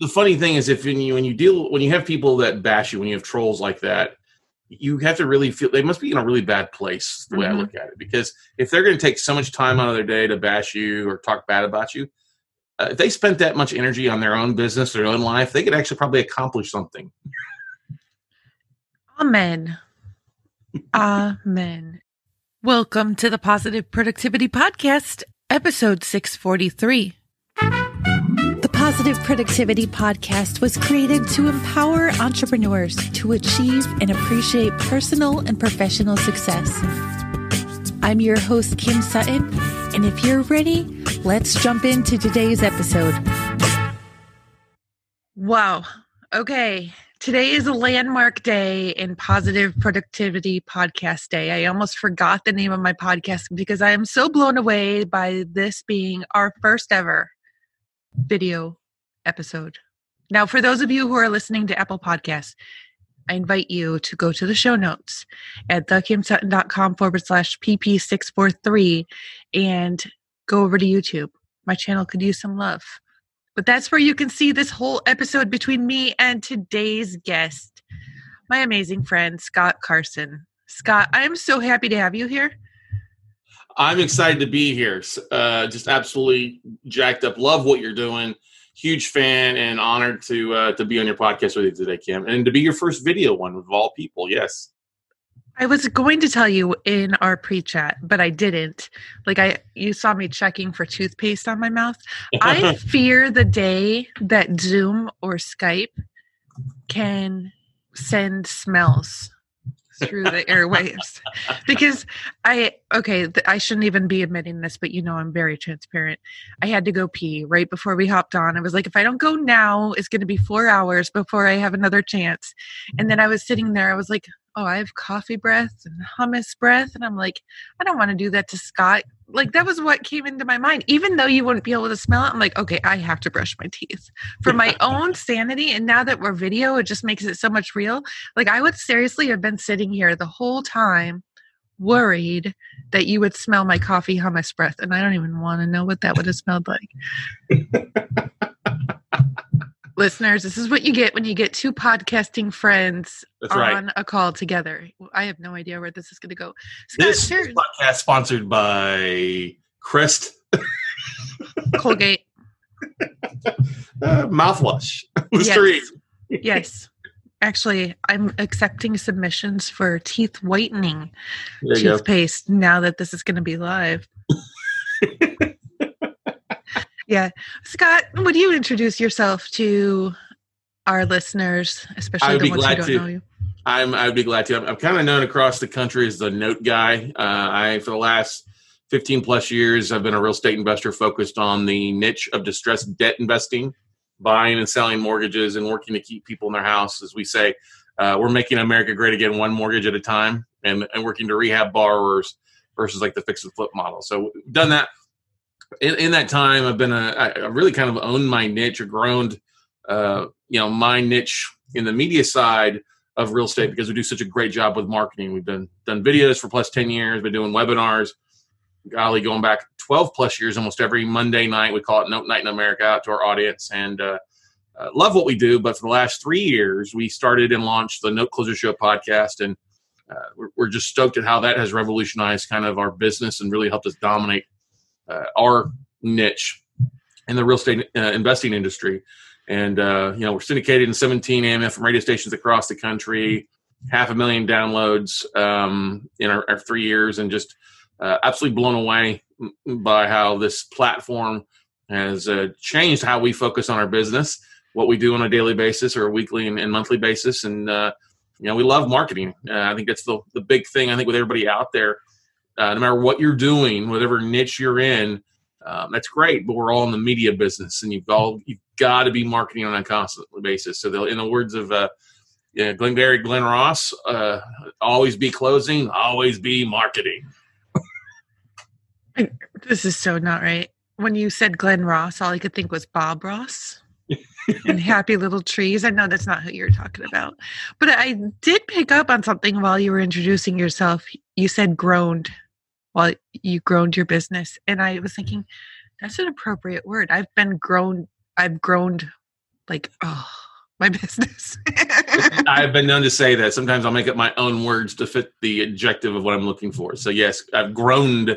the funny thing is, if when you when you deal when you have people that bash you, when you have trolls like that, you have to really feel they must be in a really bad place. The way Mhm. I look at it, because if they're going to take so much time out of their day to bash you or talk bad about you, uh, if they spent that much energy on their own business, their own life, they could actually probably accomplish something. Amen. Amen. Welcome to the Positive Productivity Podcast, episode 643. Positive Productivity Podcast was created to empower entrepreneurs to achieve and appreciate personal and professional success. I'm your host, Kim Sutton, and if you're ready, let's jump into today's episode. Wow. Okay. Today is a landmark day in Positive Productivity Podcast Day. I almost forgot the name of my podcast because I am so blown away by this being our first ever video episode. Now, for those of you who are listening to Apple Podcasts, I invite you to go to the show notes at thekimsutton.com forward slash pp643 and go over to YouTube. My channel could use some love. But that's where you can see this whole episode between me and today's guest, my amazing friend, Scott Carson. Scott, I am so happy to have you here. I'm excited to be here. Uh, just absolutely jacked up. Love what you're doing. Huge fan and honored to uh, to be on your podcast with you today, Kim, and to be your first video one of all people. Yes. I was going to tell you in our pre-chat, but I didn't. Like I you saw me checking for toothpaste on my mouth. I fear the day that Zoom or Skype can send smells through the airwaves because I okay I shouldn't even be admitting this but you know I'm very transparent. I had to go pee right before we hopped on. I was like if I don't go now it's going to be 4 hours before I have another chance. And then I was sitting there I was like oh I have coffee breath and hummus breath and I'm like I don't want to do that to Scott. Like that was what came into my mind. Even though you wouldn't be able to smell it. I'm like okay I have to brush my teeth for my own sanity. And now that we're video it just makes it so much real. Like i would seriously have been sitting here the whole time worried that you would smell my coffee hummus breath. And i don't even want to know what that would have smelled like listeners this is what you get when you get two podcasting friends That's on right. a call together i have no idea where this is going to go Scott, This share podcast sponsored by Crest colgate uh, mouthwash. Yes. Listerine. yes actually i'm accepting submissions for teeth whitening toothpaste now that this is going to be live. yeah. Scott, would you introduce yourself to our listeners, especially I the ones who don't to. know you? I'm I'd be glad to. I'm, I'm kind of known across the country as the note guy. Uh, I for the last 15 plus years, I've been a real estate investor focused on the niche of distressed debt investing, buying and selling mortgages, and working to keep people in their house. As we say, uh, we're making America great again, one mortgage at a time, and and working to rehab borrowers versus like the fix and flip model. So done that. In, in that time, I've been a, I really kind of owned my niche or grown, uh, you know, my niche in the media side of real estate because we do such a great job with marketing. We've been done videos for plus 10 years, been doing webinars, golly, going back 12 plus years, almost every Monday night. We call it Note Night in America out to our audience and uh, uh, love what we do. But for the last three years, we started and launched the Note Closer Show podcast. And uh, we're, we're just stoked at how that has revolutionized kind of our business and really helped us dominate our niche in the real estate uh, investing industry. And uh, you know, we're syndicated in 17 AM FM radio stations across the country, half a million downloads um, in our, our three years, and just uh, absolutely blown away by how this platform has uh, changed how we focus on our business, what we do on a daily basis or a weekly and, and monthly basis, and uh, you know, we love marketing. Uh, I think that's the the big thing. I think with everybody out there, uh, no matter what you're doing, whatever niche you're in, um, that's great. But we're all in the media business, and you've all you've got to be marketing on a constant basis. So, in the words of uh, yeah, Glengarry Glen Ross, uh, always be closing, always be marketing. This is so not right. When you said Glenn Ross, all I could think was Bob Ross and Happy Little Trees. I know that's not who you're talking about. But I did pick up on something while you were introducing yourself. You said groaned while you groaned your business. And I was thinking, that's an appropriate word. I've been grown, I've groaned like oh my business. I've been known to say that sometimes I'll make up my own words to fit the objective of what I'm looking for. So yes, I've grown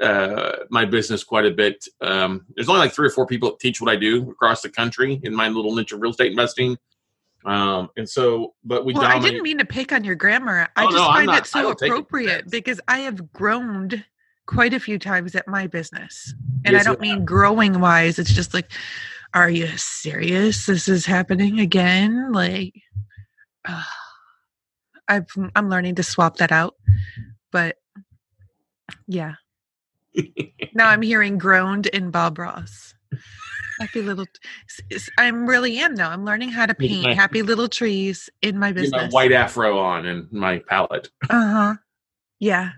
uh, my business quite a bit. Um, there's only like three or four people that teach what I do across the country in my little niche of real estate investing. Um, and so, but we well, dominate. I didn't mean to pick on your grammar. I Oh, just no, find not- it so don't it appropriate because I have groaned quite a few times at my business. And Yes, I don't mean growing wise. It's just like, are you serious? This is happening again? Like, uh, I've, I'm learning to swap that out. But yeah. Now I'm hearing groaned in Bob Ross. Happy little. I'm really am now. I'm learning how to paint my- happy little trees in my Get my business. white afro on and my palette. Uh huh. Yeah.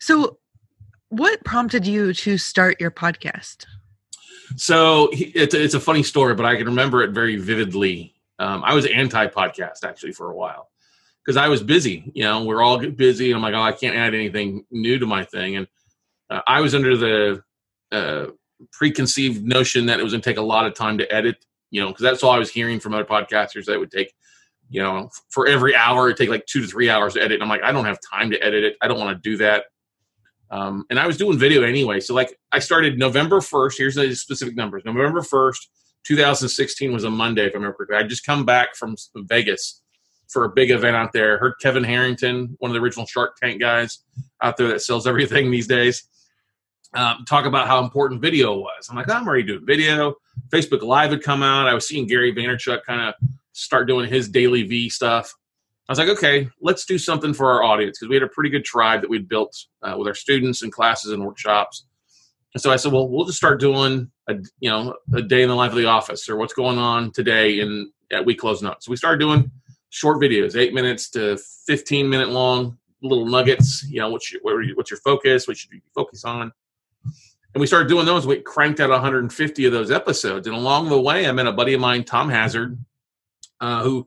So, what prompted you to start your podcast? So it's a, it's a funny story, but I can remember it very vividly. Um, I was anti podcast actually for a while because I was busy. You know, we're all busy, and I'm like, oh, I can't add anything new to my thing. And uh, I was under the uh, preconceived notion that it was going to take a lot of time to edit. You know, because that's all I was hearing from other podcasters that it would take. You know, for every hour, it take like two to three hours to edit. And I'm like, I don't have time to edit it. I don't want to do that. Um, and I was doing video anyway. So like I started November 1st. Here's the specific numbers. November 1st, 2016 was a Monday, if I remember correctly. I'd just come back from Vegas for a big event out there. Heard Kevin Harrington, one of the original Shark Tank guys out there that sells everything these days, um, talk about how important video was. I'm like, I'm already doing video. Facebook Live had come out. I was seeing Gary Vaynerchuk kind of start doing his DailyVee stuff. I was like, okay, let's do something for our audience because we had a pretty good tribe that we'd built uh, with our students and classes and workshops. And so I said, well, we'll just start doing a you know a day in the life of the office or what's going on today in at we close notes. So we started doing short videos, eight minutes to fifteen minute long little nuggets. You know, what's your, what what's your focus? What should you focus on? And we started doing those. We cranked out 150 of those episodes. And along the way, I met a buddy of mine, Tom Hazzard, uh, who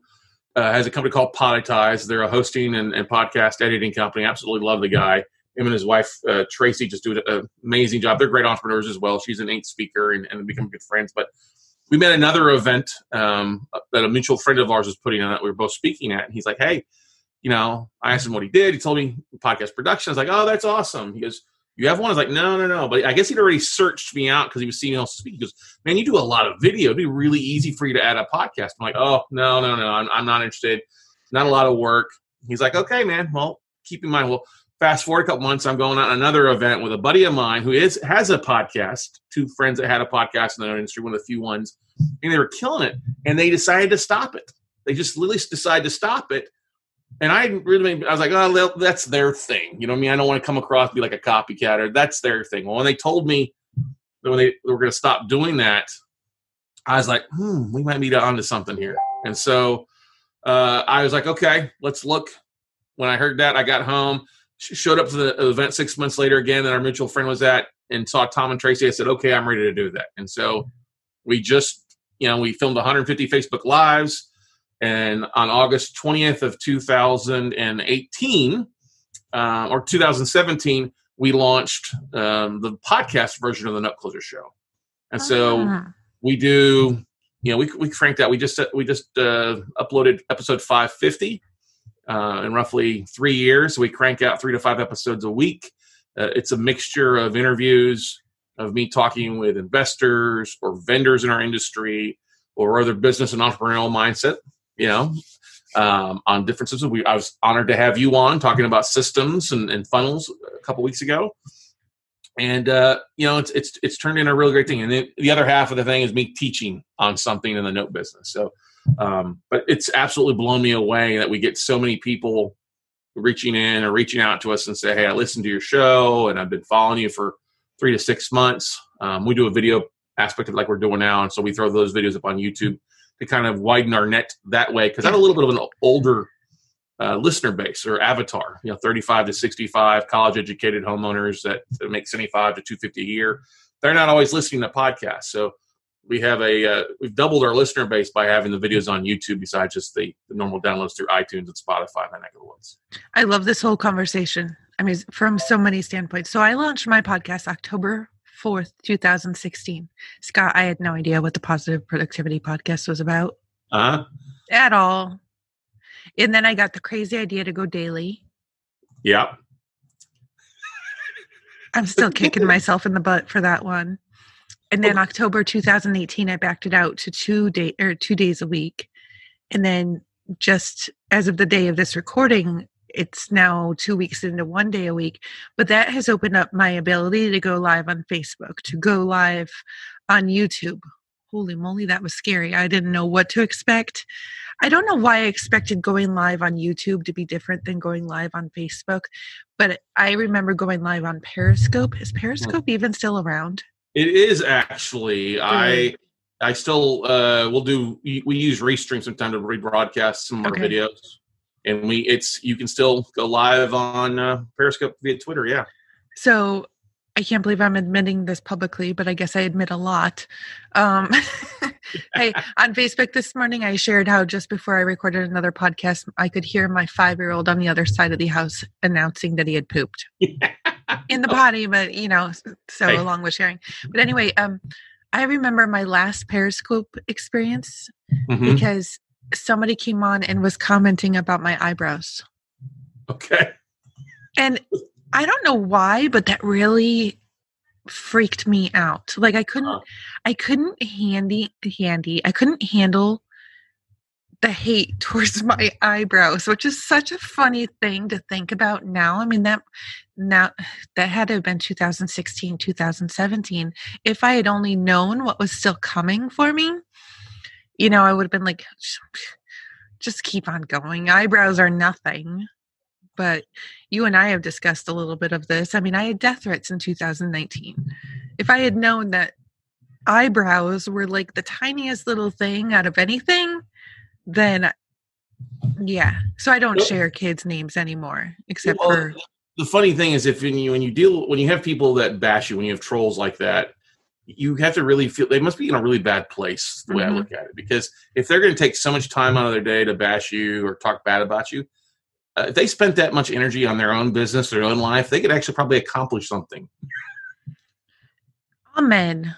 uh, has a company called Podetize. They're a hosting and, and podcast editing company. Absolutely love the guy. Him and his wife uh, Tracy just do an amazing job. They're great entrepreneurs as well. She's an eight speaker and, and become good friends. But we met another event um, that a mutual friend of ours was putting on that we were both speaking at. And he's like, "Hey, you know," I asked him what he did. He told me podcast production. I was like, "Oh, that's awesome." He goes, "You have one?" I was like, "No, no, no." But I guess he'd already searched me out because he was seeing me else speak. He goes, "Man, you do a lot of video. It'd be really easy for you to add a podcast." I'm like, "Oh, no, no, no. I'm, I'm not interested. Not a lot of work." He's like, "Okay, man. Well, keep in mind, well." Fast forward a couple months, I'm going on another event with a buddy of mine who is has a podcast. Two friends that had a podcast in the industry, one of the few ones, and they were killing it. And they decided to stop it. They just literally decided to stop it. And I really, I was like, oh, that's their thing. You know what I mean? I don't want to come across be like a copycat or that's their thing. Well, when they told me that when they were going to stop doing that, I was like, hmm, we might be onto something here. And so uh, I was like, okay, let's look. When I heard that, I got home, showed up to the event six months later again that our mutual friend was at and saw Tom and Tracy. I said, okay, I'm ready to do that. And so we just, you know, we filmed 150 Facebook Lives. And on August 20th of 2018 uh, or 2017, we launched um, the podcast version of the Note Closer Show. And so Ah. we do you know we we cranked out we just we just uh, uploaded episode 550 uh, in roughly three years so we crank out three to five episodes a week uh, it's a mixture of interviews of me talking with investors or vendors in our industry or other business and entrepreneurial mindset you know um, on different systems we, i was honored to have you on talking about systems and, and funnels a couple weeks ago and uh, you know it's it's it's turned into a really great thing. And the, the other half of the thing is me teaching on something in the note business. So, um, but it's absolutely blown me away that we get so many people reaching in or reaching out to us and say, "Hey, I listened to your show and I've been following you for three to six months." Um, we do a video aspect of like we're doing now, and so we throw those videos up on YouTube to kind of widen our net that way because I have a little bit of an older uh, listener base or avatar, you know, 35 to 65 college educated homeowners that, make 75 to 250 a year. They're not always listening to podcasts. So we have a, uh, we've doubled our listener base by having the videos on YouTube besides just the, the normal downloads through iTunes and Spotify and that neck of the. I love this whole conversation. I mean, from so many standpoints. So I launched my podcast October 4th, 2016. Scott, I had no idea what the Positive Productivity Podcast was about Uh huh. at all. And then I got the crazy idea to go daily. Yep. I'm still kicking myself in the butt for that one. And then October 2018, I backed it out to two day or two days a week. And then just as of the day of this recording, it's now two weeks into one day a week. But that has opened up my ability to go live on Facebook, to go live on YouTube. Holy moly, that was scary. I didn't know what to expect. I don't know why I expected going live on YouTube to be different than going live on Facebook, but I remember going live on Periscope. Is Periscope even still around? It is actually. I? I still uh we'll do we use Restream sometime to rebroadcast some of our videos. And we it's you can still go live on uh, Periscope via Twitter, yeah. So I can't believe I'm admitting this publicly, but I guess I admit a lot. Um, I, on Facebook this morning, I shared how just before I recorded another podcast, I could hear my five year old on the other side of the house announcing that he had pooped in the potty, but you know, so Hey. along with sharing. But anyway, um, I remember my last Periscope experience Mhm. because somebody came on and was commenting about my eyebrows. Okay. And I don't know why, but that really freaked me out. Like I couldn't Uh. I couldn't handy handy. I couldn't handle the hate towards my eyebrows, which is such a funny thing to think about now. I mean that now that had to have been 2016, 2017. If I had only known what was still coming for me, you know, I would have been like just keep on going. Eyebrows are nothing but you and I have discussed a little bit of this. I mean, I had death threats in 2019. If I had known that eyebrows were like the tiniest little thing out of anything, then yeah. So I don't share kids' names anymore, except Well, for the funny thing is if when you when you deal when you have people that bash you when you have trolls like that you have to really feel they must be in a really bad place the way i Mhm. look at it because if they're going to take so much time out of their day to bash you or talk bad about you uh, if they spent that much energy on their own business their own life they could actually probably accomplish something Amen.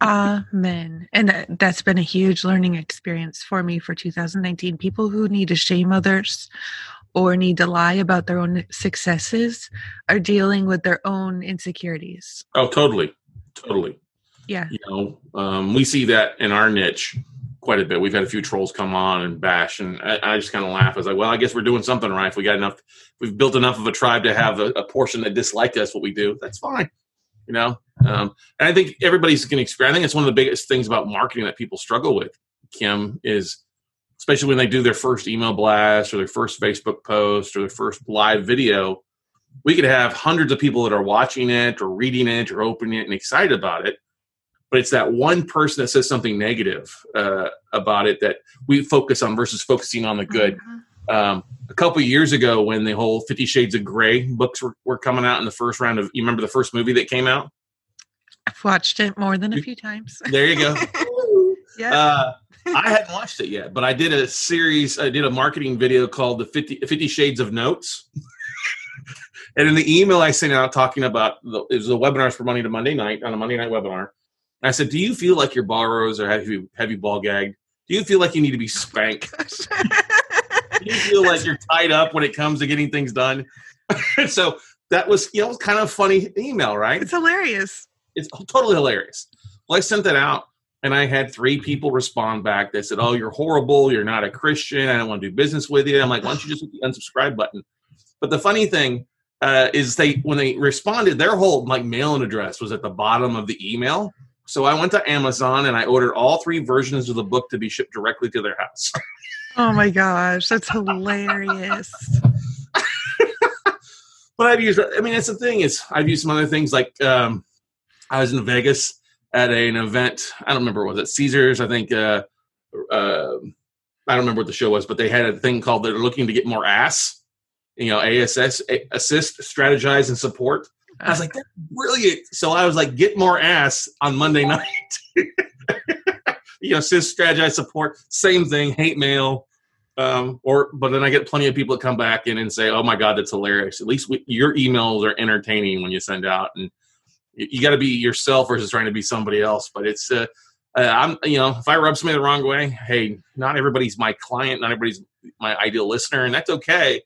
Amen. And that, that's been a huge learning experience for me for 2019. People who need to shame others or need to lie about their own successes are dealing with their own insecurities. oh totally totally. Yeah. you know um, we see that in our niche quite a bit. We've had a few trolls come on and bash and i, I just kind of laugh. I was like well i guess we're doing something right. If we got enough we've built enough of a tribe to have a, a portion that dislike us what we do that's fine you know? Um, and i think everybody's going to experience i think it's one of the biggest things about marketing that people struggle with kim is especially when they do their first email blast or their first facebook post or their first live video we could have hundreds of people that are watching it or reading it or opening it and excited about it but it's that one person that says something negative uh, about it that we focus on versus focusing on the good Mhm. um, a couple of years ago when the whole 50 shades of gray books were, were coming out in the first round of you remember the first movie that came out I've watched it more than a few times. there you go yeah. uh, i hadn't watched it yet but i did a series i did a marketing video called the 50, 50 shades of notes and in the email i sent out talking about the, it was the webinars for monday to monday night on a monday night webinar i said do you feel like your borrowers are heavy, heavy ball gagged do you feel like you need to be spanked do you feel like you're tied up when it comes to getting things done so that was you know kind of a funny email right it's hilarious. it's totally hilarious. Well, I sent that out, and I had three people respond back. They said, "Oh, you're horrible. You're not a Christian. I don't want to do business with you." I'm like, "Why don't you just hit the unsubscribe button?" But the funny thing uh, is, they when they responded, their whole like mailing address was at the bottom of the email. So I went to Amazon and I ordered all three versions of the book to be shipped directly to their house. Oh my gosh, that's hilarious. but I've used. I mean, that's the thing is, I've used some other things like um, I was in Vegas at an event. I don't remember what was it Caesars. I think. Uh, uh, I don't remember what the show was, but they had a thing called "They're looking to get more ass." You know, ASS, assist, strategize, and support. I was like, that's brilliant. So I was like, get more ass on Monday night. you know, assist, strategize, support, same thing, hate mail. Um, or, but then I get plenty of people that come back in and say, oh my God, that's hilarious. At least we, your emails are entertaining when you send out. And you, you got to be yourself versus trying to be somebody else. But it's uh, uh, I'm you know if I rub somebody the wrong way, hey, not everybody's my client, not everybody's my ideal listener, and that's okay.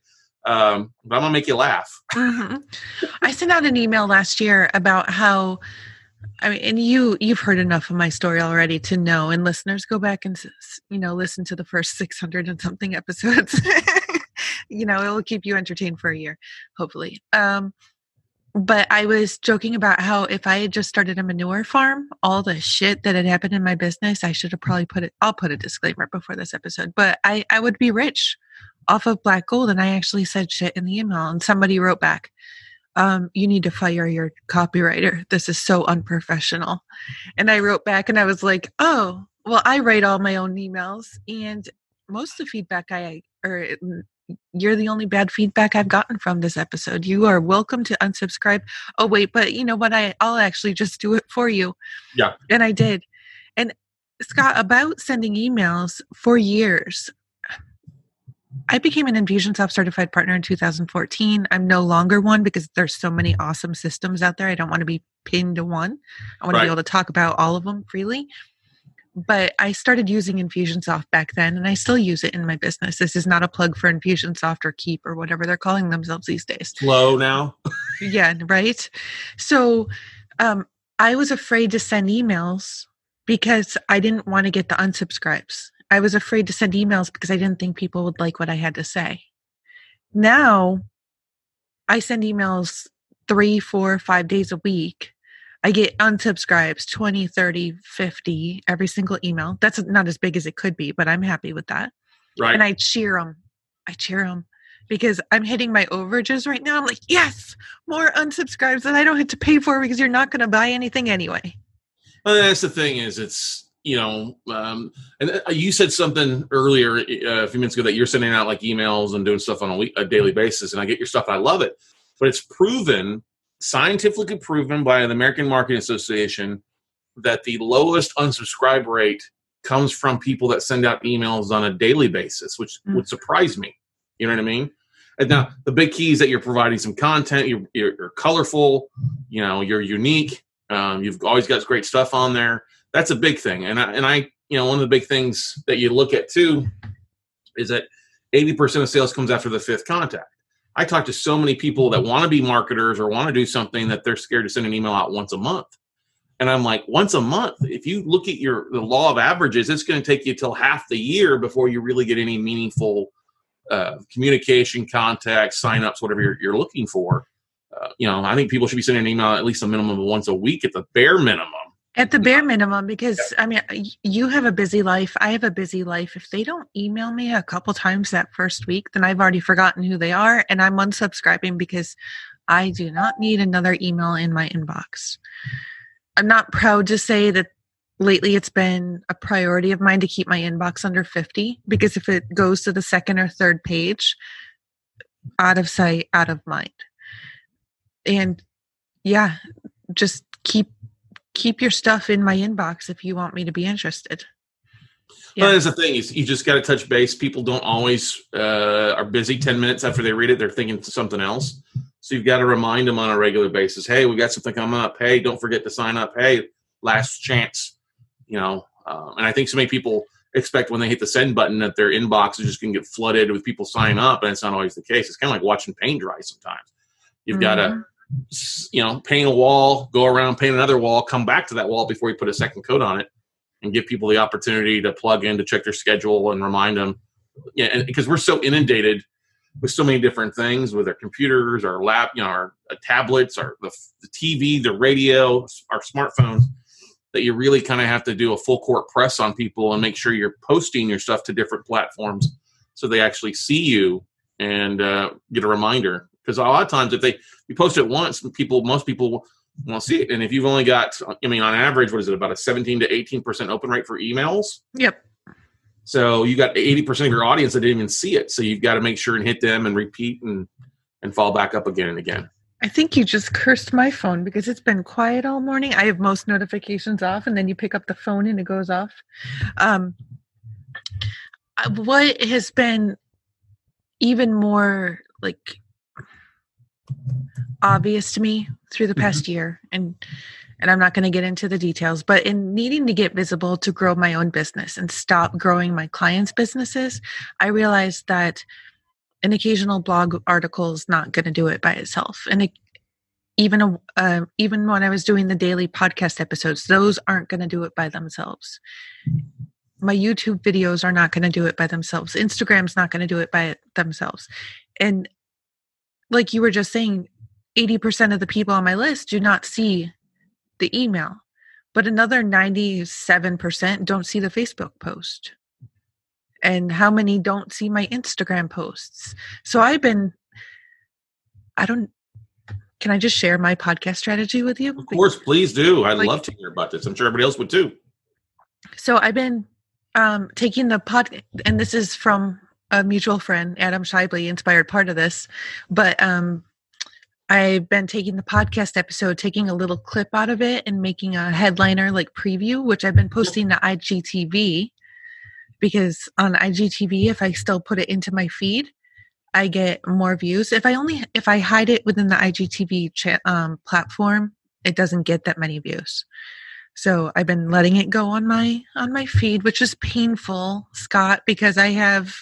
Um, but I'm gonna make you laugh. hmm I sent out an email last year about how I mean, and you you've heard enough of my story already to know, and listeners go back and you know listen to the first six hundred and something episodes. you know, it will keep you entertained for a year, hopefully. Um, but I was joking about how if I had just started a manure farm, all the shit that had happened in my business, I should have probably put it. I'll put a disclaimer before this episode, but I I would be rich off of black gold, and I actually said shit in the email, and somebody wrote back um, you need to fire your copywriter. This is so unprofessional. And I wrote back and I was like, oh, well, I write all my own emails. And most of the feedback I, or you're the only bad feedback I've gotten from this episode. You are welcome to unsubscribe. Oh, wait, but you know what? I, I'll actually just do it for you. Yeah. And I did. And Scott, about sending emails for years, I became an Infusionsoft certified partner in 2014. I'm no longer one because there's so many awesome systems out there. I don't want to be pinned to one. I want to be able to talk about all of them freely. But I started using Infusionsoft back then and I still use it in my business. This is not a plug for Infusionsoft or Keap or whatever they're calling themselves these days Slow now. yeah right so um i was afraid to send emails because i didn't want to get the unsubscribes i was afraid to send emails because i didn't think people would like what i had to say now i send emails three four five days a week i get unsubscribes 20 30 50 every single email that's not as big as it could be but i'm happy with that Right. and I cheer them. I cheer them because I'm hitting my overages right now. I'm like, yes, more unsubscribes that I don't have to pay for because you're not going to buy anything anyway. Well, that's the thing is it's you know um, and uh, you said something earlier uh, a few minutes ago that you're sending out like emails and doing stuff on a, week, a daily basis and i get your stuff i love it but it's proven scientifically proven by the american marketing association that the lowest unsubscribe rate comes from people that send out emails on a daily basis which Mm. would surprise me you know what i mean and now the big key is that you're providing some content you're, you're, you're colorful you know you're unique um, you've always got great stuff on there. That's a big thing. And I, and I, you know, one of the big things that you look at too is that 80% of sales comes after the fifth contact. I talk to so many people that want to be marketers or want to do something that they're scared to send an email out once a month. And I'm like, once a month, if you look at your the law of averages, it's going to take you till half the year before you really get any meaningful uh, communication, contact, signups, whatever you're, you're looking for. Uh, you know, I think people should be sending an email at least a minimum of once a week at the bare minimum. At the bare minimum, because I mean, you have a busy life. I have a busy life. If they don't email me a couple times that first week, then I've already forgotten who they are and I'm unsubscribing because I do not need another email in my inbox. I'm not proud to say that lately it's been a priority of mine to keep my inbox under 50 because if it goes to the second or third page, out of sight, out of mind. And yeah, just keep keep your stuff in my inbox if you want me to be interested. Yeah. Well, that's the thing is you just got to touch base. People don't always uh, are busy. Ten minutes after they read it, they're thinking something else. So you've got to remind them on a regular basis. Hey, we got something coming up. Hey, don't forget to sign up. Hey, last chance. You know, um, and I think so many people expect when they hit the send button that their inbox is just going to get flooded with people signing up, and it's not always the case. It's kind of like watching paint dry. Sometimes you've got to you know, paint a wall, go around, paint another wall, come back to that wall before you put a second coat on it, and give people the opportunity to plug in to check their schedule and remind them. Yeah, because we're so inundated with so many different things, with our computers, our lap, you know, our uh, tablets, our the, the TV, the radio, our smartphones, that you really kind of have to do a full court press on people and make sure you're posting your stuff to different platforms so they actually see you and uh, get a reminder. Because a lot of times, if they you post it once, people most people won't see it. And if you've only got, I mean, on average, what is it about a 17 to 18 percent open rate for emails? Yep. So you got 80 percent of your audience that didn't even see it. So you've got to make sure and hit them and repeat and and fall back up again and again. I think you just cursed my phone because it's been quiet all morning. I have most notifications off, and then you pick up the phone and it goes off. Um, uh, what has been even more like obvious to me through the past mm-hmm. year and and I'm not going to get into the details, but in needing to get visible to grow my own business and stop growing my clients' businesses, I realized that an occasional blog article is not going to do it by itself. And it, even a, uh, even when I was doing the daily podcast episodes, those aren't going to do it by themselves. My YouTube videos are not going to do it by themselves. Instagram's not going to do it by themselves. And like you were just saying, 80% of the people on my list do not see the email, but another 97% don't see the Facebook post. And how many don't see my Instagram posts? So I've been, I don't, can I just share my podcast strategy with you? Of course, please do. I'd like, love to hear about this. I'm sure everybody else would too. So I've been um, taking the pod, and this is from a mutual friend, Adam Shibley, inspired part of this. But um, I've been taking the podcast episode, taking a little clip out of it and making a headliner like preview, which I've been posting to IGTV because on IGTV, if I still put it into my feed, I get more views. If I only if I hide it within the IGTV cha- um, platform, it doesn't get that many views. So I've been letting it go on my on my feed, which is painful, Scott, because I have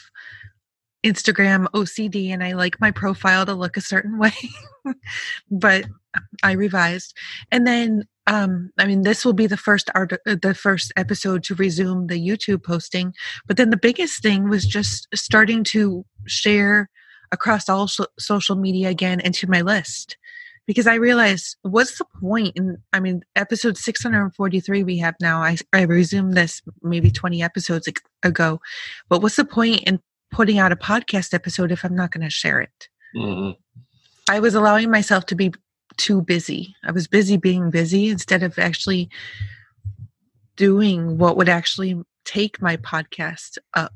Instagram OCD and I like my profile to look a certain way. but I revised. And then um I mean this will be the first art uh, the first episode to resume the YouTube posting, but then the biggest thing was just starting to share across all so- social media again into my list because I realized what's the point in I mean episode 643 we have now I I resumed this maybe 20 episodes ago but what's the point in putting out a podcast episode if I'm not going to share it. Mm-hmm. I was allowing myself to be too busy. I was busy being busy instead of actually doing what would actually take my podcast up.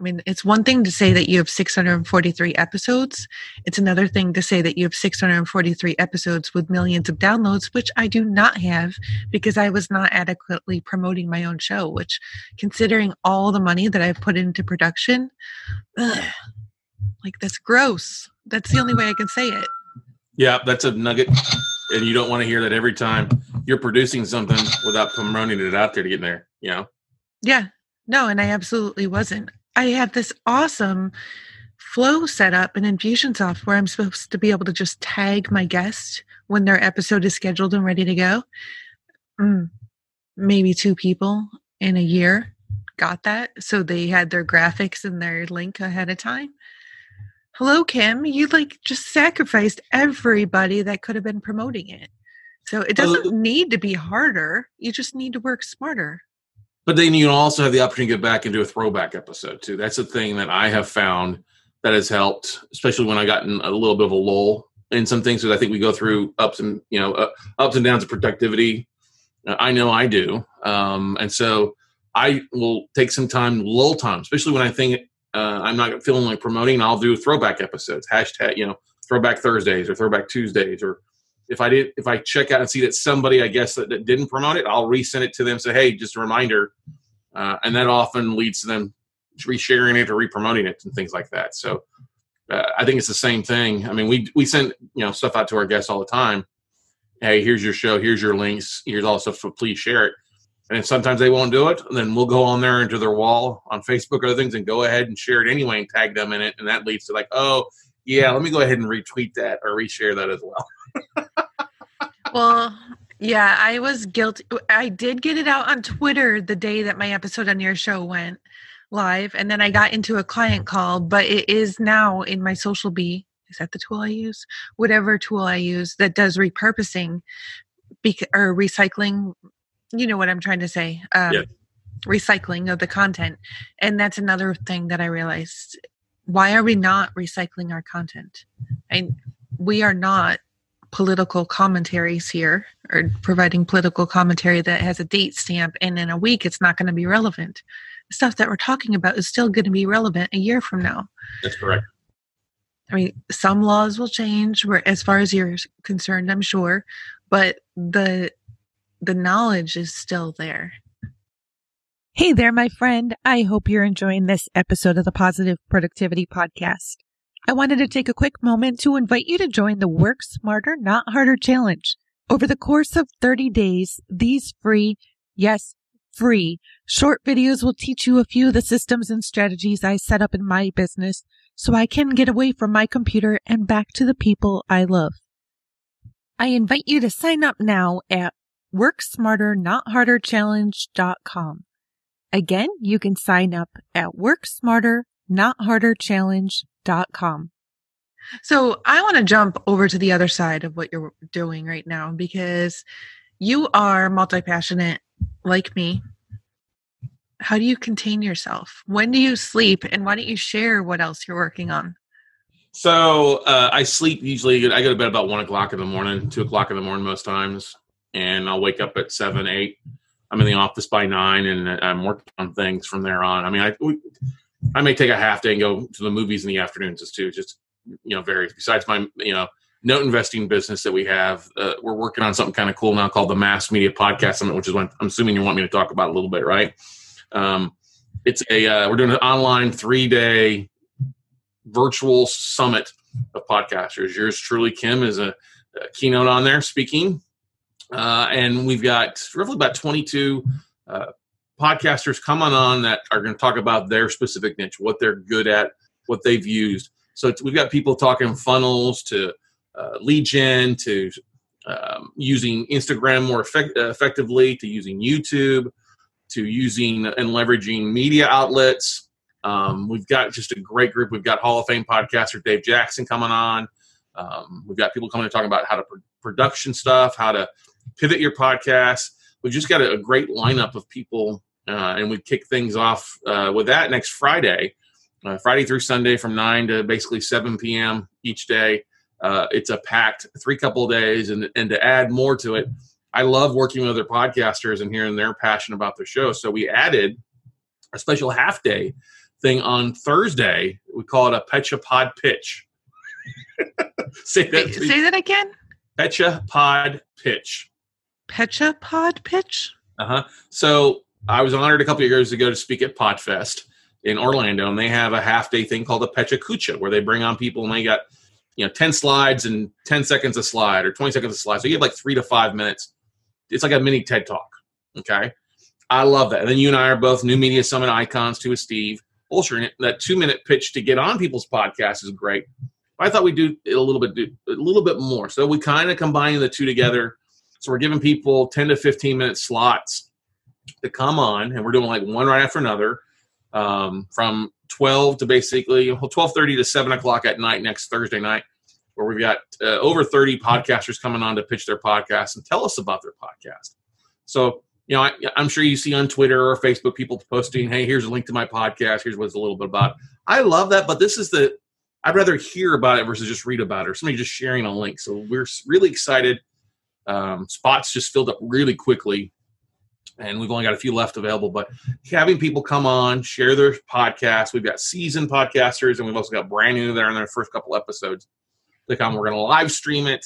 I mean, it's one thing to say that you have 643 episodes. It's another thing to say that you have 643 episodes with millions of downloads, which I do not have because I was not adequately promoting my own show, which, considering all the money that I've put into production, ugh, like that's gross. That's the only way I can say it. Yeah, that's a nugget. And you don't want to hear that every time you're producing something without promoting it out there to get in there, you know? Yeah. No, and I absolutely wasn't. I have this awesome flow set up in Infusionsoft where I'm supposed to be able to just tag my guest when their episode is scheduled and ready to go. Mm, maybe two people in a year got that. So they had their graphics and their link ahead of time. Hello, Kim. You like just sacrificed everybody that could have been promoting it. So it doesn't need to be harder. You just need to work smarter. But then you also have the opportunity to get back and do a throwback episode too. That's a thing that I have found that has helped, especially when I gotten a little bit of a lull in some things. Because I think we go through ups and you know uh, ups and downs of productivity. Uh, I know I do, um, and so I will take some time, lull time, especially when I think uh, I'm not feeling like promoting. I'll do throwback episodes, hashtag you know throwback Thursdays or throwback Tuesdays or if I did, if I check out and see that somebody, I guess that, that didn't promote it, I'll resend it to them. Say, hey, just a reminder, uh, and that often leads to them resharing it or repromoting it and things like that. So uh, I think it's the same thing. I mean, we we send you know stuff out to our guests all the time. Hey, here's your show. Here's your links. Here's all stuff. So please share it. And sometimes they won't do it. then we'll go on there into their wall on Facebook or other things and go ahead and share it anyway and tag them in it. And that leads to like, oh, yeah, let me go ahead and retweet that or reshare that as well. well, yeah, I was guilty. I did get it out on Twitter the day that my episode on your show went live, and then I got into a client call, but it is now in my SocialBee. Is that the tool I use? Whatever tool I use that does repurposing bec- or recycling. You know what I'm trying to say. Um, yeah. Recycling of the content. And that's another thing that I realized. Why are we not recycling our content? And we are not political commentaries here or providing political commentary that has a date stamp and in a week it's not going to be relevant. The stuff that we're talking about is still going to be relevant a year from now. That's correct. I mean some laws will change where as far as you're concerned i'm sure but the the knowledge is still there. Hey there my friend. I hope you're enjoying this episode of the positive productivity podcast I wanted to take a quick moment to invite you to join the Work Smarter, Not Harder Challenge. Over the course of 30 days, these free, yes, free, short videos will teach you a few of the systems and strategies I set up in my business so I can get away from my computer and back to the people I love. I invite you to sign up now at worksmarternotharderchallenge.com. Again, you can sign up at worksmarternotharderchallenge.com. So I want to jump over to the other side of what you're doing right now because you are multi passionate like me. How do you contain yourself? When do you sleep? And why don't you share what else you're working on? So uh, I sleep usually. I go to bed about one o'clock in the morning, two o'clock in the morning most times, and I'll wake up at seven, eight. I'm in the office by nine, and I'm working on things from there on. I mean, I we, I may take a half day and go to the movies in the afternoons just too. Just you know, varies. Besides my you know note investing business that we have, uh, we're working on something kind of cool now called the Mass Media Podcast Summit, which is what I'm assuming you want me to talk about a little bit, right? Um, it's a uh, we're doing an online three day virtual summit of podcasters. Yours truly, Kim, is a, a keynote on there speaking, uh, and we've got roughly about 22 uh, podcasters coming on that are going to talk about their specific niche, what they're good at, what they've used. So we've got people talking funnels to uh, lead gen to um, using Instagram more effect- effectively to using YouTube to using and leveraging media outlets. Um, we've got just a great group. We've got Hall of Fame podcaster Dave Jackson coming on. Um, we've got people coming to talk about how to pr- production stuff, how to pivot your podcast. We've just got a, a great lineup of people, uh, and we kick things off uh, with that next Friday, uh, Friday through Sunday from nine to basically seven p.m. each day. Uh, it's a packed three couple of days, and and to add more to it, I love working with other podcasters and hearing their passion about their show. So we added a special half day thing on Thursday. We call it a Pecha Pod Pitch. say that. Say that again. Pecha Pod Pitch. Pecha Pod Pitch. Uh huh. So I was honored a couple of years ago to speak at Podfest in Orlando, and they have a half day thing called a Pecha Kucha, where they bring on people and they got you know 10 slides and 10 seconds a slide or 20 seconds a slide. So you have like three to five minutes. It's like a mini TED talk. Okay. I love that. And then you and I are both new media summit icons too with Steve Olsher. That two minute pitch to get on people's podcasts is great. I thought we'd do a little bit, do, a little bit more. So we kind of combine the two together. So we're giving people 10 to 15 minute slots to come on, and we're doing like one right after another um, from 12 to basically 12:30 to 7 o'clock at night next Thursday night, where we've got uh, over 30 podcasters coming on to pitch their podcast and tell us about their podcast. So you know, I, am sure you see on Twitter or Facebook people posting, "Hey, here's a link to my podcast. Here's what it's a little bit about." I love that, but this is the I'd rather hear about it versus just read about it or somebody just sharing a link. So we're really excited. Um, spots just filled up really quickly, and we've only got a few left available. But having people come on, share their podcasts. We've got seasoned podcasters, and we've also got brand new that are in their first couple episodes. They come. We're going to live stream it.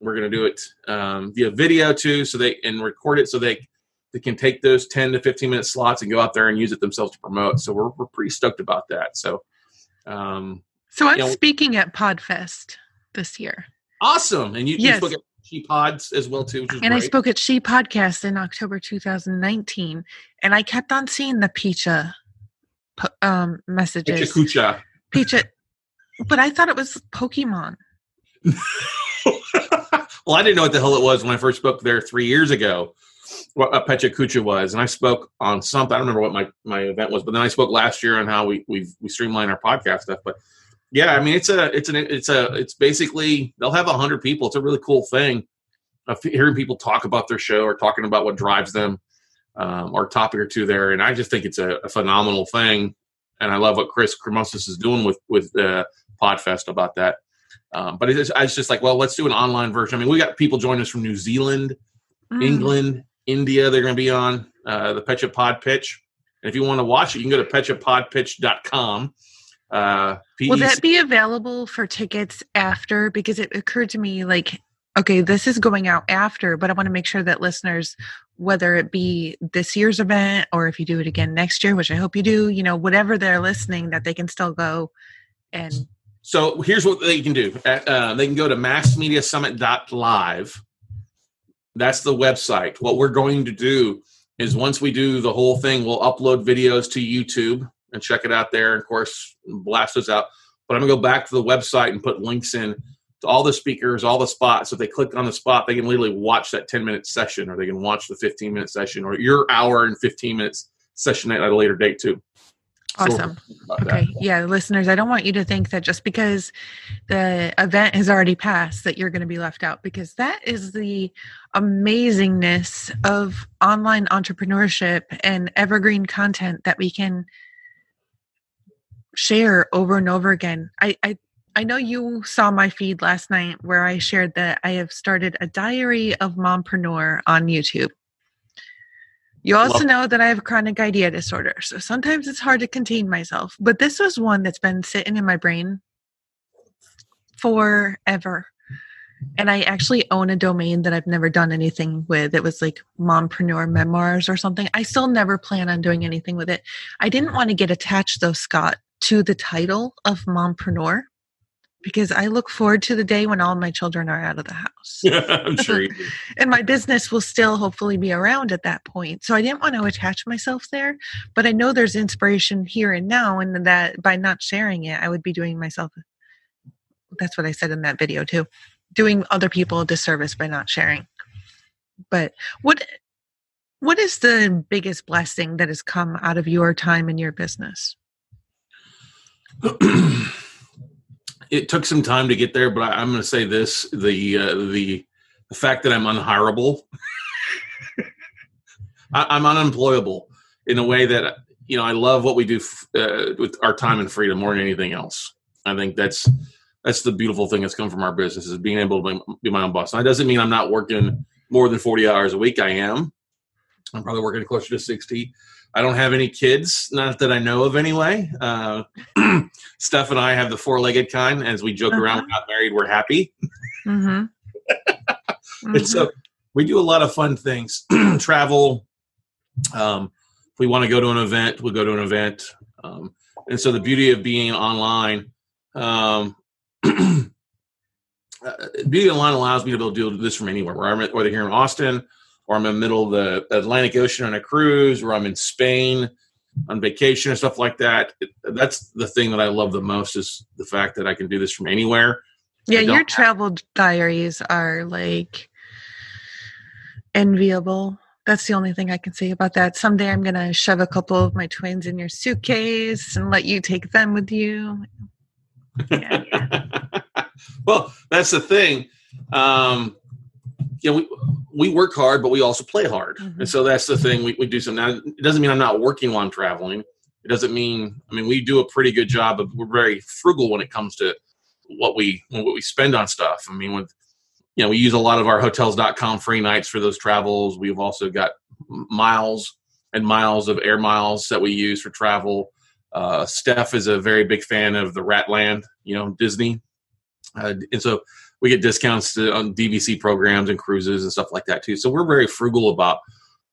We're going to do it um, via video too, so they and record it so they they can take those 10 to 15 minute slots and go out there and use it themselves to promote. So we're, we're pretty stoked about that. So, um, so I'm you know, speaking at Podfest this year. Awesome. And you, yes. at She Pods as well too. and great. I spoke at She Podcast in October 2019 and I kept on seeing the Picha um, messages. Picha Kucha. Picha. But I thought it was Pokemon. well, I didn't know what the hell it was when I first spoke there three years ago what a Pecha Kucha was, and I spoke on something. I don't remember what my, my event was, but then I spoke last year on how we we we streamline our podcast stuff. But yeah, I mean it's a it's an it's a it's basically they'll have a hundred people. It's a really cool thing of hearing people talk about their show or talking about what drives them um, or topic or two there, and I just think it's a, a phenomenal thing. And I love what Chris Krimitsos is doing with with uh, Podfest about that. Um, but it's, it's just like, well, let's do an online version. I mean, we got people joining us from New Zealand, mm. England, India, they're going to be on uh, the Pecha Pod Pitch. And if you want to watch it, you can go to pechapodpitch.com. Uh, Will that be available for tickets after? Because it occurred to me like, okay, this is going out after, but I want to make sure that listeners, whether it be this year's event or if you do it again next year, which I hope you do, you know, whatever they're listening, that they can still go and So here's what they can do. Uh, they can go to massmediasummit.live. That's the website. What we're going to do is once we do the whole thing, we'll upload videos to YouTube and check it out there. And Of course, blast those out. But I'm gonna go back to the website and put links in to all the speakers, all the spots. So if they click on the spot, they can literally watch that 10 minute session, or they can watch the 15 minute session, or your hour and 15 minutes session at a later date too. Awesome. So okay. That. Yeah, listeners, I don't want you to think that just because the event has already passed that you're going to be left out because that is the amazingness of online entrepreneurship and evergreen content that we can share over and over again. I, I I know you saw my feed last night where I shared that I have started a diary of mompreneur on YouTube. You also well, know that I have chronic idea disorder, so sometimes it's hard to contain myself. But this was one that's been sitting in my brain forever. And I actually own a domain that I've never done anything with. It was like Mompreneur Memoirs or something. I still never plan on doing anything with it. I didn't want to get attached, though, Scott, to the title of Mompreneur because I look forward to the day when all my children are out of the house. I'm sure. and my business will still hopefully be around at that point. So I didn't want to attach myself there, but I know there's inspiration here and now, and that by not sharing it, I would be doing myself. That's what I said in that video too, doing other people a disservice by not sharing. But what what is the biggest blessing that has come out of your time in your business? it took some time to get there, but I, am going to say this: the uh, the the fact that I'm unhireable, I, am unemployable in a way that you know I love what we do f- uh, with our time and freedom more than anything else. I think that's that's the beautiful thing that's come from our business is being able to be my own boss. And that doesn't mean I'm not working more than 40 hours a week. I am. I'm probably working closer to 60. I don't have any kids, not that I know of anyway. Uh, Steph and I have the four legged kind. As we joke uh-huh. around, we're not married, we're happy. Mm-hmm. mm-hmm. and so we do a lot of fun things travel. Um, if we want to go to an event, we'll go to an event. Um, and so the beauty of being online, um, uh, being online allows me to be able to do this from anywhere, whether here in Austin, or I'm in the middle of the Atlantic Ocean on a cruise, or I'm in Spain on vacation and stuff like that. That's the thing that I love the most is the fact that I can do this from anywhere. Yeah, your travel diaries are like enviable. That's the only thing I can say about that. Someday I'm going to shove a couple of my twins in your suitcase and let you take them with you. Yeah, yeah. well, that's the thing. Um, you know, we, we work hard, but we also play hard. Mm-hmm. And so that's the thing. We, we do some now. It doesn't mean I'm not working while I'm traveling. It doesn't mean, I mean, we do a pretty good job of, we're very frugal when it comes to what we, what we spend on stuff. I mean, with, you know, we use a lot of our hotels.com free nights for those travels. We've also got miles and miles of air miles that we use for travel. Uh, Steph is a very big fan of the Ratland, you know, Disney. Uh, and so we get discounts to, on DVC programs and cruises and stuff like that too. So we're very frugal about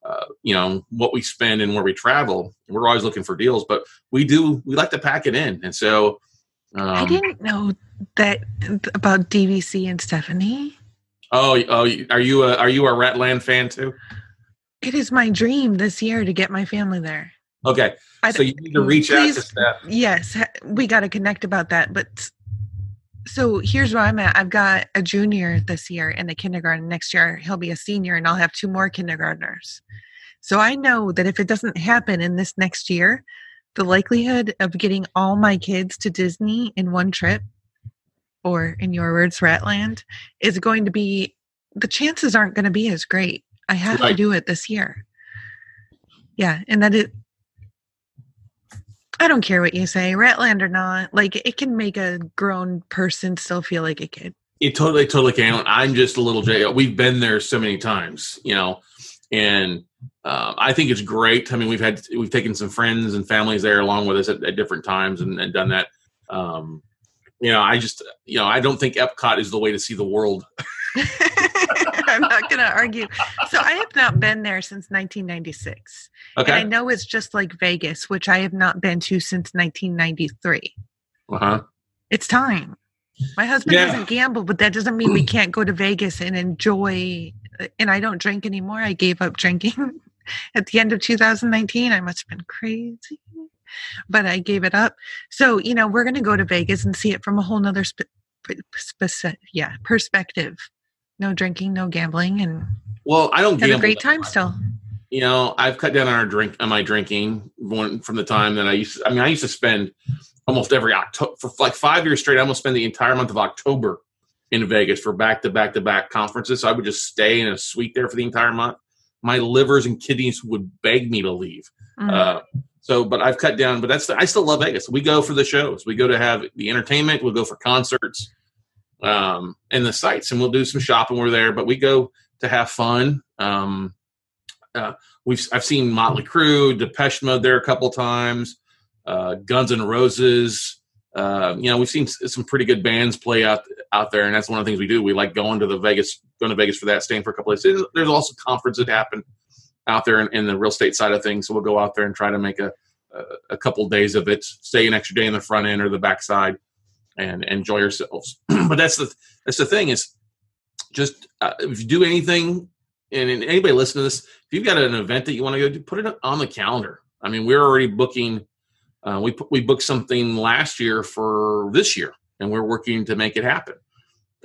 uh, you know what we spend and where we travel. We're always looking for deals, but we do we like to pack it in, and so um, I didn't know that about DVC and Stephanie. Oh, oh, are you a are you a Ratland fan too? It is my dream this year to get my family there. Okay, so you need to reach please, out to Steph. Yes, we got to connect about that. But so here's where I'm at. I've got a junior this year in the kindergarten. Next year, he'll be a senior, and I'll have two more kindergartners. So I know that if it doesn't happen in this next year, the likelihood of getting all my kids to Disney in one trip, or in your words, Ratland, is going to be the chances aren't going to be as great. I have right. to do it this year. Yeah, and that it I don't care what you say, Ratland or not. Like it can make a grown person still feel like a kid. It totally, totally can. I'm just a little Jay. We've been there so many times, you know, and uh, I think it's great. I mean, we've had we've taken some friends and families there along with us at, at different times and, and done that. Um, you know, I just, you know, I don't think Epcot is the way to see the world. I'm not going to argue. So I have not been there since 1996. Okay. And I know it's just like Vegas, which I have not been to since 1993. Uh huh. It's time. My husband Yeah. doesn't gamble, but that doesn't mean we can't go to Vegas and enjoy. And I don't drink anymore. I gave up drinking at the end of 2019. I must have been crazy, but I gave it up. So, you know, we're going to go to Vegas and see it from a whole nother spe- speci- yeah, perspective. No drinking, no gambling, and Well, I don't have a great time still. You know, I've cut down on our drink on my drinking from the time that I used. To, I mean, I used to spend almost every October for like five years straight. I almost spend the entire month of October in Vegas for back to back to back conferences. So I would just stay in a suite there for the entire month. My livers and kidneys would beg me to leave. Mm. Uh, so, but I've cut down. But that's I still love Vegas. We go for the shows. We go to have the entertainment. We'll go for concerts, um, and the sites, and we'll do some shopping. We're there, but we go to have fun. Um, uh, we've I've seen Motley Crue, Depeche Mode there a couple times, uh, Guns N' Roses. Uh, you know, we've seen some pretty good bands play out out there, and that's one of the things we do. We like going to the Vegas, going to Vegas for that, staying for a couple of days. There's also conferences that happen out there in, in the real estate side of things, so we'll go out there and try to make a a, a couple days of it, stay an extra day in the front end or the back side, and enjoy yourselves. but that's the that's the thing is just uh, if you do anything, and, and anybody listen to this, if you've got an event that you want to go to, put it on the calendar. I mean, we're already booking. Uh, we we booked something last year for this year, and we're working to make it happen.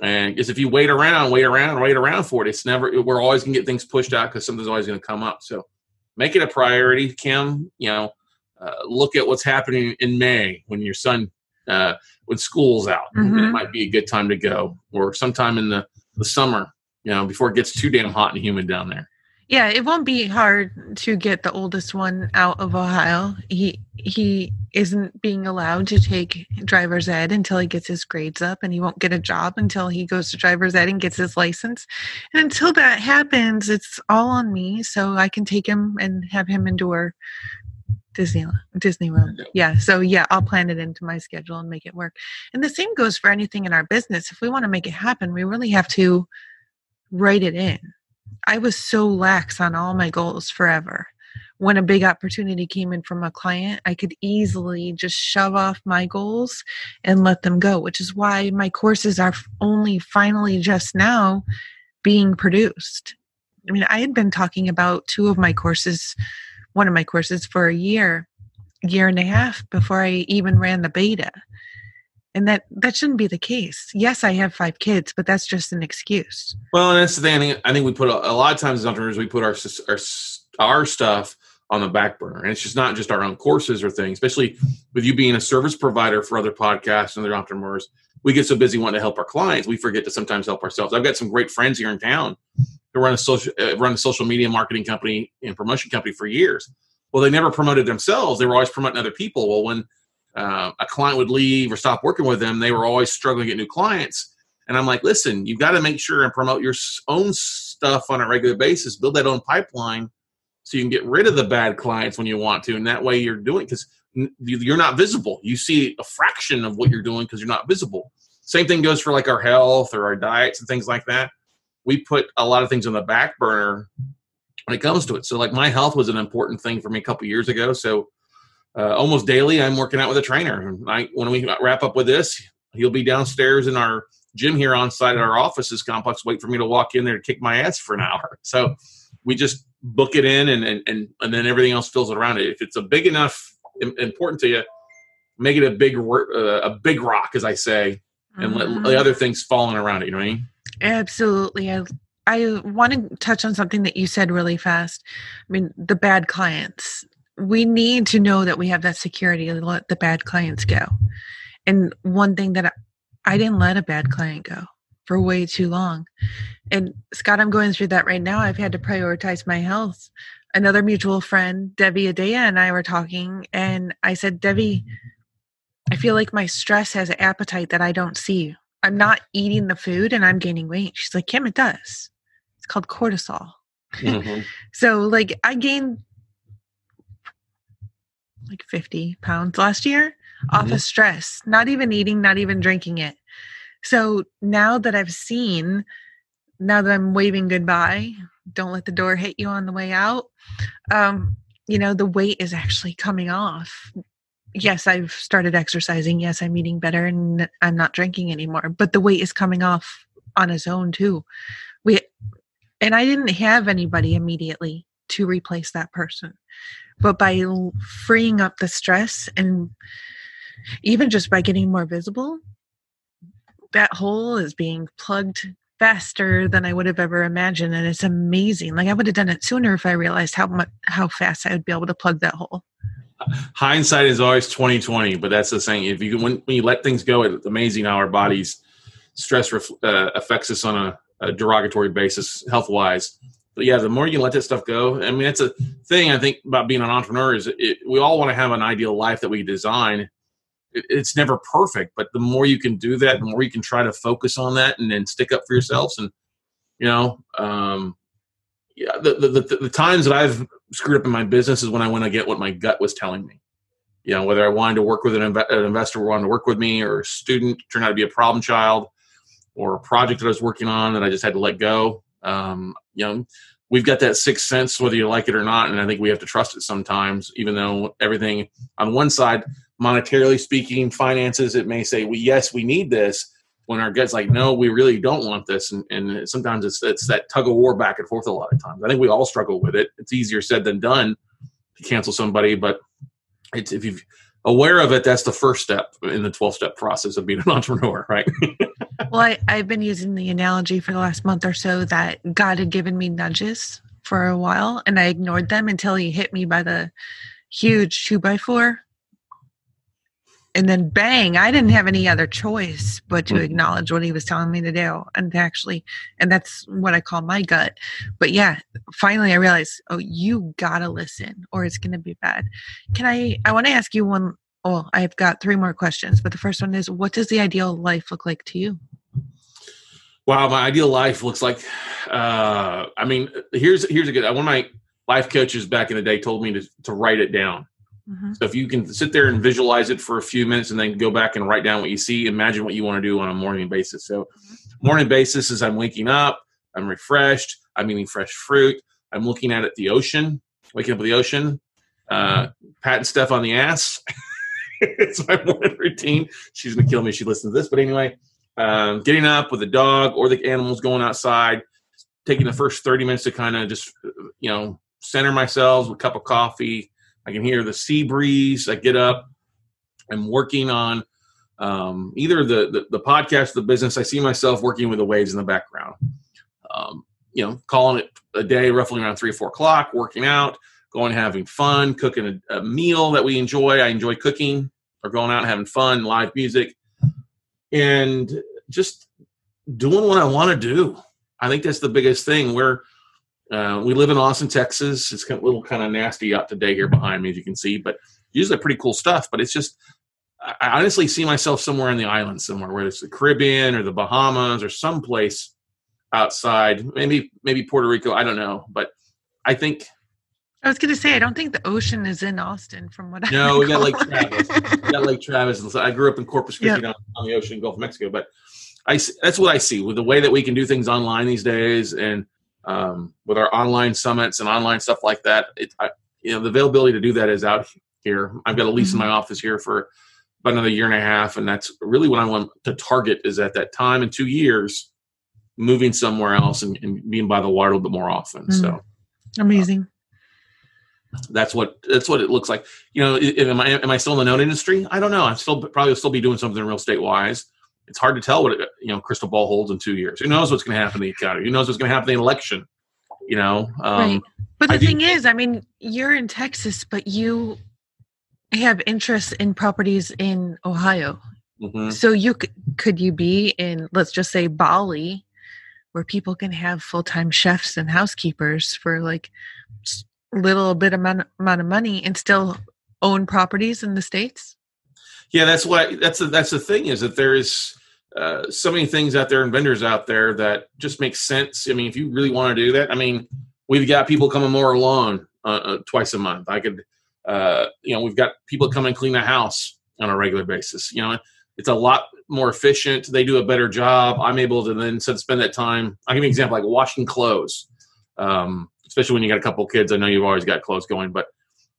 And because if you wait around, wait around, wait around for it, it's never. We're always going to get things pushed out because something's always going to come up. So make it a priority, Kim. You know, uh, look at what's happening in May when your son, uh, when school's out. It Mhm. might be a good time to go, or sometime in the the summer. You know, before it gets too damn hot and humid down there. Yeah, it won't be hard to get the oldest one out of Ohio. He he isn't being allowed to take driver's ed until he gets his grades up and he won't get a job until he goes to driver's ed and gets his license. And until that happens, it's all on me so I can take him and have him endure Disneyland Disney World. Yeah, so yeah, I'll plan it into my schedule and make it work. And the same goes for anything in our business. If we want to make it happen, we really have to write it in. I was so lax on all my goals forever. When a big opportunity came in from a client, I could easily just shove off my goals and let them go, which is why my courses are only finally just now being produced. I mean, I had been talking about two of my courses, one of my courses for a year, year and a half before I even ran the beta. And that that shouldn't be the case. Yes, I have five kids, but that's just an excuse. Well, and that's the thing. I think, we put a, a lot of times as entrepreneurs, we put our, our our stuff on the back burner, and it's just not just our own courses or things. Especially with you being a service provider for other podcasts and other entrepreneurs, we get so busy wanting to help our clients, we forget to sometimes help ourselves. I've got some great friends here in town who run a social uh, run a social media marketing company and promotion company for years. Well, they never promoted themselves; they were always promoting other people. Well, when uh, a client would leave or stop working with them, they were always struggling to get new clients. And I'm like, listen, you've got to make sure and promote your own stuff on a regular basis, build that own pipeline so you can get rid of the bad clients when you want to. And that way you're doing because you're not visible. You see a fraction of what you're doing because you're not visible. Same thing goes for like our health or our diets and things like that. We put a lot of things on the back burner when it comes to it. So, like, my health was an important thing for me a couple years ago. So, uh, almost daily, I'm working out with a trainer. And I, when we wrap up with this, he'll be downstairs in our gym here on site at our offices complex, wait for me to walk in there to kick my ass for an hour. So we just book it in and, and, and, and then everything else fills around it. If it's a big enough, important to you, make it a big, uh, a big rock, as I say, and Mhm. let the other things falling around it. You know what I mean? Absolutely. I I want to touch on something that you said really fast. I mean, the bad clients. We need to know that we have that security to let the bad clients go. And one thing that I, I didn't let a bad client go for way too long. And Scott, I'm going through that right now. I've had to prioritize my health. Another mutual friend, Debbie Adea, and I were talking, and I said, Debbie, I feel like my stress has an appetite that I don't see. I'm not eating the food and I'm gaining weight. She's like, Kim, it does. It's called cortisol. Mhm. So, like, I gained like 50 pounds last year off of stress, not even eating, not even drinking it. So now that I've seen, now that I'm waving goodbye, don't let the door hit you on the way out. Um, you know, the weight is actually coming off. Yes, I've started exercising. Yes, I'm eating better and I'm not drinking anymore. But the weight is coming off on its own too. We and I didn't have anybody immediately to replace that person. But by freeing up the stress and even just by getting more visible, that hole is being plugged faster than I would have ever imagined, and it's amazing. Like I would have done it sooner if I realized how much how fast I would be able to plug that hole. Hindsight is always twenty twenty, but that's the thing. If you when, when you let things go, it's amazing how our bodies stress ref, uh, affects us on a, a derogatory basis, health wise. But yeah, the more you let that stuff go, I mean, that's a thing I think about being an entrepreneur is it, we all want to have an ideal life that we design it's never perfect, but the more you can do that, the more you can try to focus on that and then stick up for yourselves. And you know, um, yeah, the, the, the the times that I've screwed up in my business is when I went to get what my gut was telling me. You know, whether I wanted to work with an, inv- an investor wanted to work with me, or a student turned out to be a problem child, or a project that I was working on that I just had to let go. Um, you know, we've got that sixth sense, whether you like it or not, and I think we have to trust it sometimes, even though everything on one side monetarily speaking, finances, it may say, well, yes, we need this. When our gut's like, no, we really don't want this. And, and sometimes it's, it's that tug of war back and forth a lot of times. I think we all struggle with it. It's easier said than done to cancel somebody, but it's, if you're aware of it, that's the first step in the 12 step process of being an entrepreneur, right? well, I, I've been using the analogy for the last month or so that God had given me nudges for a while and I ignored them until he hit me by the huge two by four and then bang i didn't have any other choice but to mm-hmm. acknowledge what he was telling me to do and to actually and that's what i call my gut. But yeah finally i realized oh you gotta listen or it's gonna be bad. Can i i want to ask you one oh i've got three more questions but the first one is what does the ideal life look like to you? Wow my ideal life looks like uh i mean here's here's a good one of my life coaches back in the day told me to, to write it down Mm-hmm. So if you can sit there and visualize it for a few minutes and then go back and write down what you see, imagine what you want to do on a morning basis. So mm-hmm. morning basis is I'm waking up, I'm refreshed, I'm eating fresh fruit, I'm looking out at the ocean, waking up with the ocean, uh, mm-hmm. patting Steph on the ass. it's my morning routine. She's gonna kill me if she listens to this, but anyway, um, getting up with the dog or the animals going outside, taking the first 30 minutes to kind of just you know center myself with a cup of coffee I can hear the sea breeze. I get up. I'm working on um, either the, the, the podcast, the business. I see myself working with the waves in the background. Um, you know, calling it a day roughly around three or four o'clock, working out, going having fun, cooking a, a meal that we enjoy. I enjoy cooking or going out and having fun, live music, and just doing what I want to do. I think that's the biggest thing. We're uh, we live in Austin, Texas. It's a little kind of nasty out today here behind me, as you can see, but usually pretty cool stuff. But it's just, I honestly see myself somewhere in the island somewhere, whether it's the Caribbean or the Bahamas or someplace outside, maybe maybe Puerto Rico. I don't know, but I think. I was going to say, I don't think the ocean is in Austin, from what I know. no, we got Lake Travis. we got Lake Travis. I grew up in Corpus Christi yep. on the ocean, Gulf of Mexico, but I that's what I see with the way that we can do things online these days, and um, with our online summits and online stuff like that. It, I, you know, the availability to do that is out here. I've got a lease mm-hmm. in my office here for about another year and a half, and that's really what I want to target is at that time in two years, moving somewhere else and, and being by the water a little bit more often. Mm-hmm. So amazing. Uh, that's what that's what it looks like. You know, am I am I still in the note industry? I don't know. I'm still probably still be doing something real estate wise it's hard to tell what it, you know crystal ball holds in two years. Who knows what's going to happen in the economy? Who knows what's going to happen in the election? You know, um, right. But the I thing is, I mean, you're in Texas, but you have interest in properties in Ohio. Mm-hmm. So you could could you be in let's just say Bali, where people can have full time chefs and housekeepers for like little bit amount amount of money and still own properties in the states? Yeah, that's why that's the, that's the thing is that there is uh, so many things out there and vendors out there that just make sense. I mean, if you really want to do that, I mean, we've got people coming more along uh, uh, twice a month. I could, uh, you know, we've got people come and clean the house on a regular basis. You know, it's a lot more efficient. They do a better job. I'm able to then spend that time. I'll give you an example, like washing clothes, um, especially when you got a couple kids. I know you've always got clothes going, but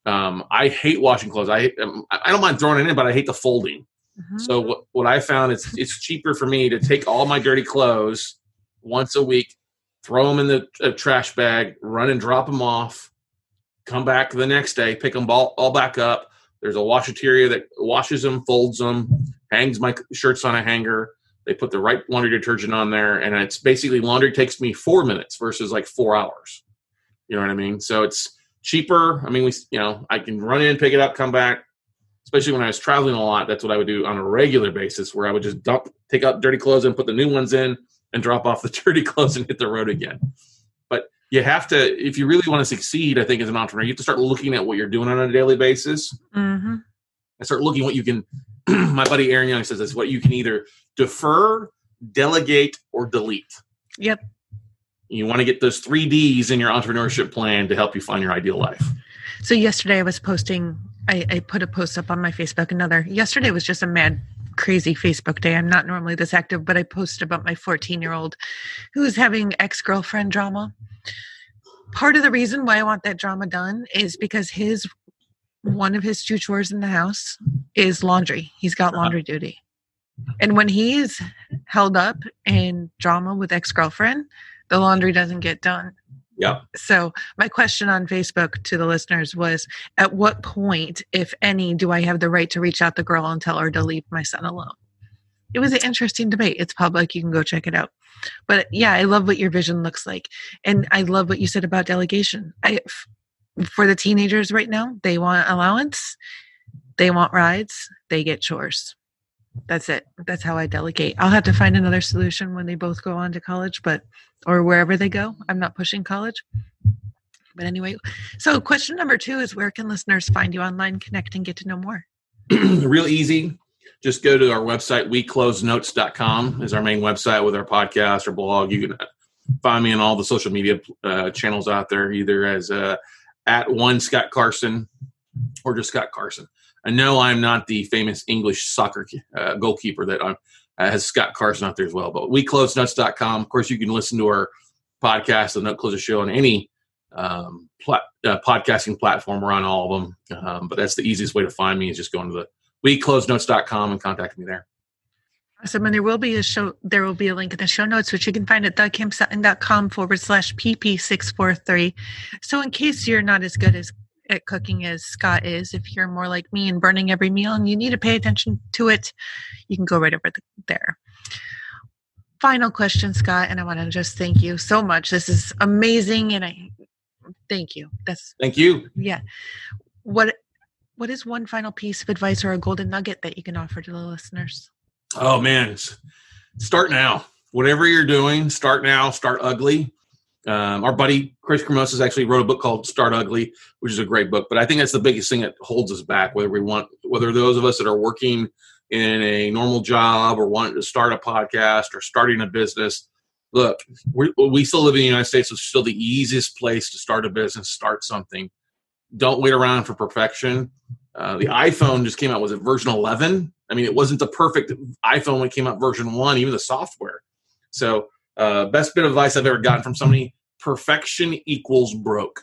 Um, I hate washing clothes. I um, I don't mind throwing it in, but I hate the folding. Mm-hmm. So what, what I found is it's cheaper for me to take all my dirty clothes once a week, throw them in the trash bag, run and drop them off, come back the next day, pick them all, all back up. There's a washateria that washes them, folds them, hangs my shirts on a hanger. They put the right laundry detergent on there, and it's basically laundry takes me four minutes versus like four hours. You know what I mean? So it's cheaper. I mean, we you know I can run in, pick it up, come back. Especially when I was traveling a lot, that's what I would do on a regular basis, where I would just dump, take out dirty clothes and put the new ones in, and drop off the dirty clothes and hit the road again. But you have to, if you really want to succeed, I think as an entrepreneur, you have to start looking at what you're doing on a daily basis, mm-hmm. and start looking what you can. my buddy Aaron Young says this: what you can either defer, delegate, or delete. Yep. You want to get those three D's in your entrepreneurship plan to help you find your ideal life. So yesterday I was posting. I, I put a post up on my Facebook. Another yesterday was just a mad crazy Facebook day. I'm not normally this active, but I posted about my 14 year old who is having ex girlfriend drama. Part of the reason why I want that drama done is because his one of his two chores in the house is laundry. He's got uh-huh. laundry duty. And when he's held up in drama with ex girlfriend, the laundry doesn't get done. Yeah. So my question on Facebook to the listeners was at what point, if any, do I have the right to reach out the girl and tell her to leave my son alone? It was an interesting debate. It's public. You can go check it out. But yeah, I love what your vision looks like. And I love what you said about delegation. I for the teenagers right now, they want allowance, they want rides, they get chores that's it. That's how i delegate. I'll have to find another solution when they both go on to college but or wherever they go. I'm not pushing college. But anyway so question number two is where can listeners find you online connect and get to know more? Real easy. Just go to our website weclosenotes.com is our main website with our podcast or blog. You can find me on all the social media uh, channels out there either as uh, at one scott carson or just scott carson I know I'm not the famous English soccer uh, goalkeeper that uh, has Scott Carson out there as well. But weclosenotes.com. Of course, you can listen to our podcast, the Note Closer Show, on any um, plat- uh, podcasting platform. We're on all of them. Um, but that's the easiest way to find me is just going to the weclosenotes.com and contact me there. Awesome. And there will be a show, there will be a link in the show notes, which you can find at thekimsutton.com forward slash PP643. So in case you're not as good as at cooking as Scott is. If you're more like me and burning every meal and you need to pay attention to it, you can go right over the, there. Final question, Scott, and I want to just thank you so much. This is amazing, and I thank you. That's thank you. Yeah. What What is one final piece of advice or a golden nugget that you can offer to the listeners? Oh man, start now. Whatever you're doing, start now. Start ugly. Um, our buddy Chris Krimitsos actually wrote a book called Start Ugly, which is a great book. But I think that's the biggest thing that holds us back. Whether we want, whether those of us that are working in a normal job or wanting to start a podcast or starting a business, look, we still live in the United States. It's still the easiest place to start a business, start something. Don't wait around for perfection. Uh, the iPhone just came out. Was it version 11? I mean, it wasn't the perfect iPhone when it came out version one, even the software. So uh, best bit of advice I've ever gotten from somebody perfection equals broke.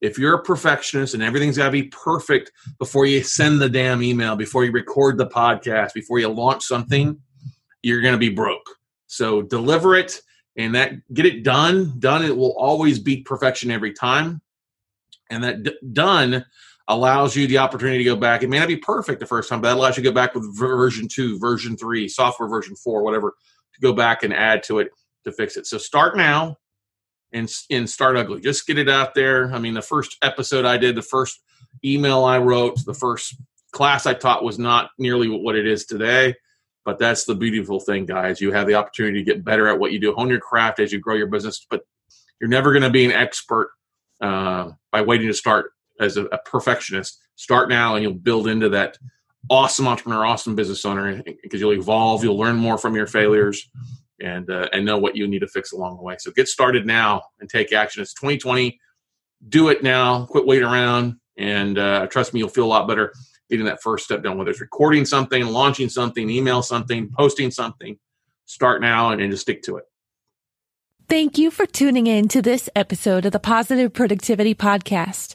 If you're a perfectionist and everything's got to be perfect before you send the damn email, before you record the podcast, before you launch something, you're going to be broke. So deliver it and that get it done. Done, it will always beat perfection every time. And that d- done allows you the opportunity to go back. It may not be perfect the first time, but that allows you to go back with version two, version three, software version four, whatever, to go back and add to it to fix it. So start now and, and start ugly. Just get it out there. I mean, the first episode I did, the first email I wrote, the first class I taught was not nearly what it is today. But that's the beautiful thing, guys. You have the opportunity to get better at what you do, hone your craft as you grow your business. But you're never going to be an expert uh, by waiting to start as a, a perfectionist. Start now, and you'll build into that awesome entrepreneur, awesome business owner because you'll evolve, you'll learn more from your failures, and uh, and know what you need to fix along the way. So get started now and take action. It's 2020. Do it now. Quit waiting around, and uh, trust me, you'll feel a lot better getting that first step done. Whether it's recording something, launching something, email something, posting something, start now and, and just stick to it. Thank you for tuning in to this episode of the Positive Productivity Podcast.